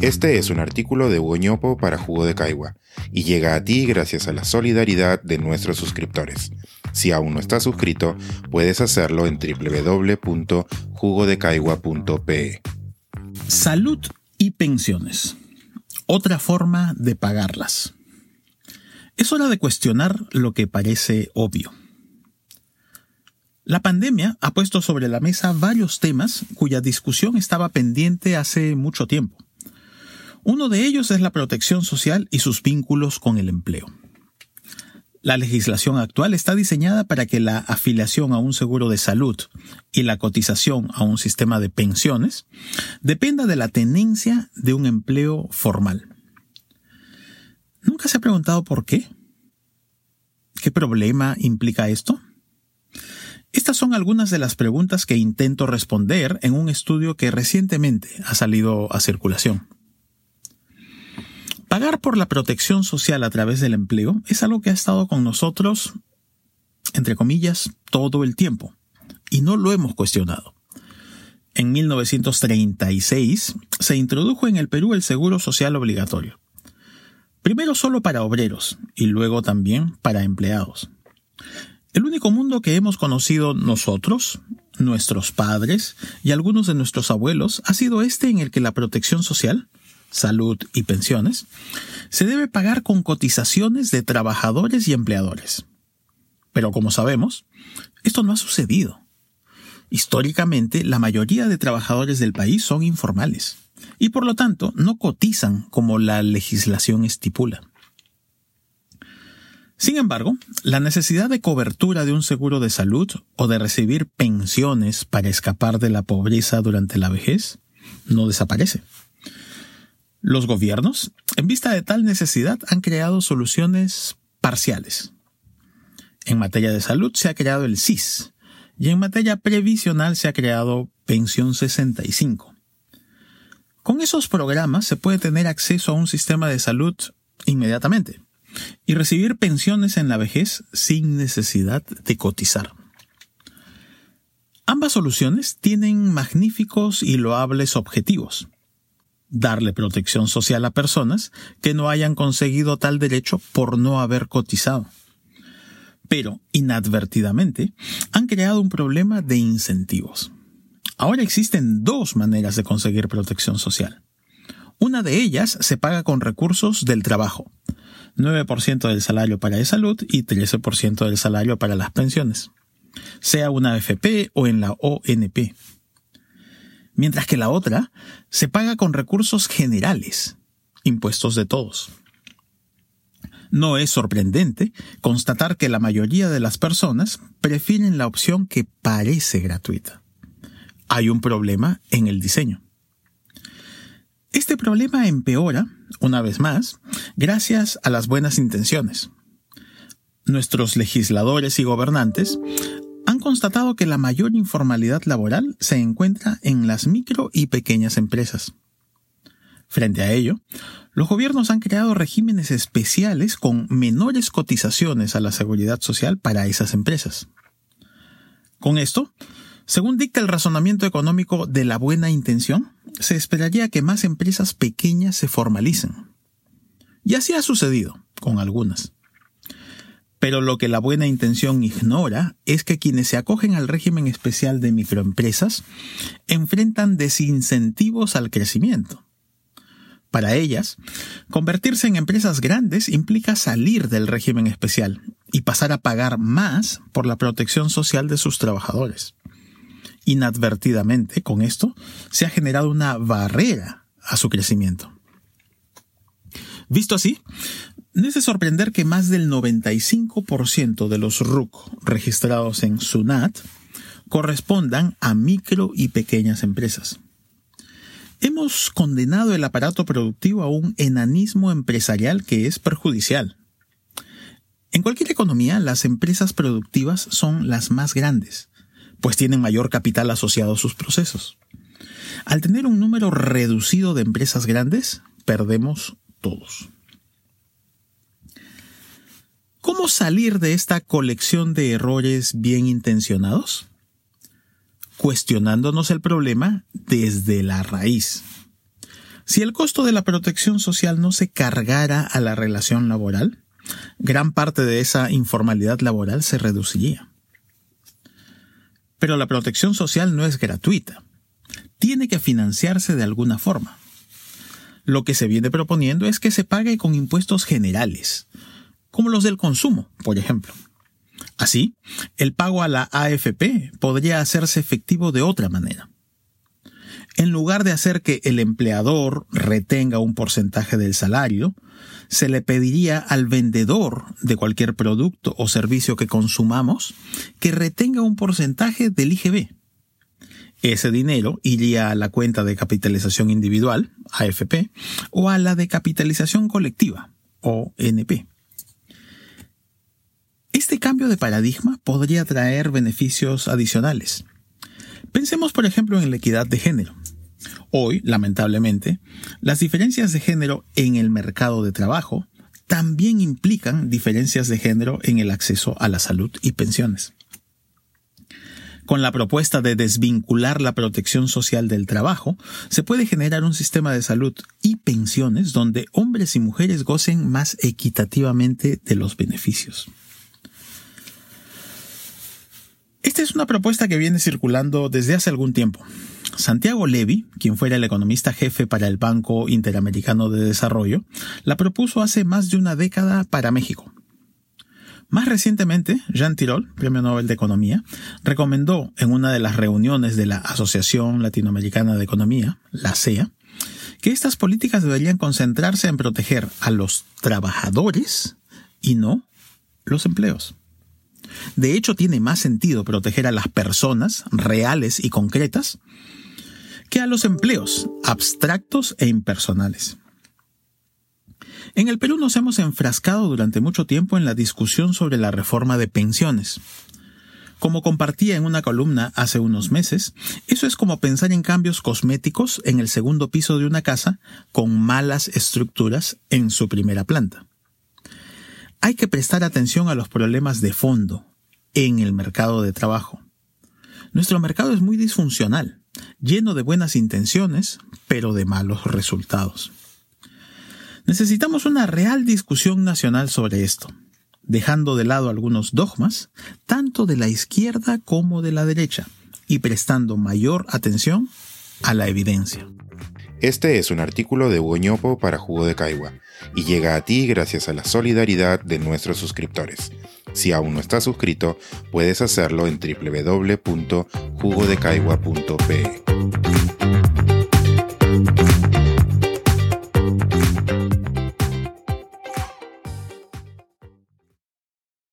Este es un artículo de Hugo para Jugo de Caigua y llega a ti gracias a la solidaridad de nuestros suscriptores. Si aún no estás suscrito, puedes hacerlo en www.jugodecaigua.pe. Salud y pensiones. Otra forma de pagarlas. Es hora de cuestionar lo que parece obvio. La pandemia ha puesto sobre la mesa varios temas cuya discusión estaba pendiente hace mucho tiempo. Uno de ellos es la protección social y sus vínculos con el empleo. La legislación actual está diseñada para que la afiliación a un seguro de salud y la cotización a un sistema de pensiones dependa de la tenencia de un empleo formal. ¿Nunca se ha preguntado por qué? ¿Qué problema implica esto? Estas son algunas de las preguntas que intento responder en un estudio que recientemente ha salido a circulación. Pagar por la protección social a través del empleo es algo que ha estado con nosotros, entre comillas, todo el tiempo, y no lo hemos cuestionado. En 1936 se introdujo en el Perú el seguro social obligatorio. Primero solo para obreros y luego también para empleados. El único mundo que hemos conocido nosotros, nuestros padres y algunos de nuestros abuelos ha sido este en el que la protección social salud y pensiones, se debe pagar con cotizaciones de trabajadores y empleadores. Pero como sabemos, esto no ha sucedido. Históricamente, la mayoría de trabajadores del país son informales y por lo tanto no cotizan como la legislación estipula. Sin embargo, la necesidad de cobertura de un seguro de salud o de recibir pensiones para escapar de la pobreza durante la vejez no desaparece. Los gobiernos, en vista de tal necesidad, han creado soluciones parciales. En materia de salud se ha creado el CIS y en materia previsional se ha creado Pensión 65. Con esos programas se puede tener acceso a un sistema de salud inmediatamente y recibir pensiones en la vejez sin necesidad de cotizar. Ambas soluciones tienen magníficos y loables objetivos darle protección social a personas que no hayan conseguido tal derecho por no haber cotizado. Pero, inadvertidamente, han creado un problema de incentivos. Ahora existen dos maneras de conseguir protección social. Una de ellas se paga con recursos del trabajo, 9% del salario para la salud y 13% del salario para las pensiones, sea una AFP o en la ONP mientras que la otra se paga con recursos generales, impuestos de todos. No es sorprendente constatar que la mayoría de las personas prefieren la opción que parece gratuita. Hay un problema en el diseño. Este problema empeora, una vez más, gracias a las buenas intenciones. Nuestros legisladores y gobernantes constatado que la mayor informalidad laboral se encuentra en las micro y pequeñas empresas. Frente a ello, los gobiernos han creado regímenes especiales con menores cotizaciones a la seguridad social para esas empresas. Con esto, según dicta el razonamiento económico de la buena intención, se esperaría que más empresas pequeñas se formalicen. Y así ha sucedido con algunas. Pero lo que la buena intención ignora es que quienes se acogen al régimen especial de microempresas enfrentan desincentivos al crecimiento. Para ellas, convertirse en empresas grandes implica salir del régimen especial y pasar a pagar más por la protección social de sus trabajadores. Inadvertidamente, con esto, se ha generado una barrera a su crecimiento. Visto así, no es de sorprender que más del 95% de los RUC registrados en SUNAT correspondan a micro y pequeñas empresas. Hemos condenado el aparato productivo a un enanismo empresarial que es perjudicial. En cualquier economía, las empresas productivas son las más grandes, pues tienen mayor capital asociado a sus procesos. Al tener un número reducido de empresas grandes, perdemos todos. ¿Cómo salir de esta colección de errores bien intencionados? Cuestionándonos el problema desde la raíz. Si el costo de la protección social no se cargara a la relación laboral, gran parte de esa informalidad laboral se reduciría. Pero la protección social no es gratuita. Tiene que financiarse de alguna forma. Lo que se viene proponiendo es que se pague con impuestos generales, como los del consumo, por ejemplo. Así, el pago a la AFP podría hacerse efectivo de otra manera. En lugar de hacer que el empleador retenga un porcentaje del salario, se le pediría al vendedor de cualquier producto o servicio que consumamos que retenga un porcentaje del IGB. Ese dinero iría a la cuenta de capitalización individual, AFP, o a la de capitalización colectiva, ONP. Este cambio de paradigma podría traer beneficios adicionales. Pensemos, por ejemplo, en la equidad de género. Hoy, lamentablemente, las diferencias de género en el mercado de trabajo también implican diferencias de género en el acceso a la salud y pensiones. Con la propuesta de desvincular la protección social del trabajo, se puede generar un sistema de salud y pensiones donde hombres y mujeres gocen más equitativamente de los beneficios. Esta es una propuesta que viene circulando desde hace algún tiempo. Santiago Levy, quien fuera el economista jefe para el Banco Interamericano de Desarrollo, la propuso hace más de una década para México. Más recientemente, Jean Tirole, Premio Nobel de Economía, recomendó en una de las reuniones de la Asociación Latinoamericana de Economía, la CEA, que estas políticas deberían concentrarse en proteger a los trabajadores y no los empleos. De hecho, tiene más sentido proteger a las personas reales y concretas que a los empleos abstractos e impersonales. En el Perú nos hemos enfrascado durante mucho tiempo en la discusión sobre la reforma de pensiones. Como compartía en una columna hace unos meses, eso es como pensar en cambios cosméticos en el segundo piso de una casa con malas estructuras en su primera planta. Hay que prestar atención a los problemas de fondo en el mercado de trabajo. Nuestro mercado es muy disfuncional lleno de buenas intenciones, pero de malos resultados. Necesitamos una real discusión nacional sobre esto, dejando de lado algunos dogmas, tanto de la izquierda como de la derecha, y prestando mayor atención a la evidencia. Este es un artículo de Hugo para Jugo de Caigua y llega a ti gracias a la solidaridad de nuestros suscriptores. Si aún no estás suscrito, puedes hacerlo en www.jugodecaigua.pe.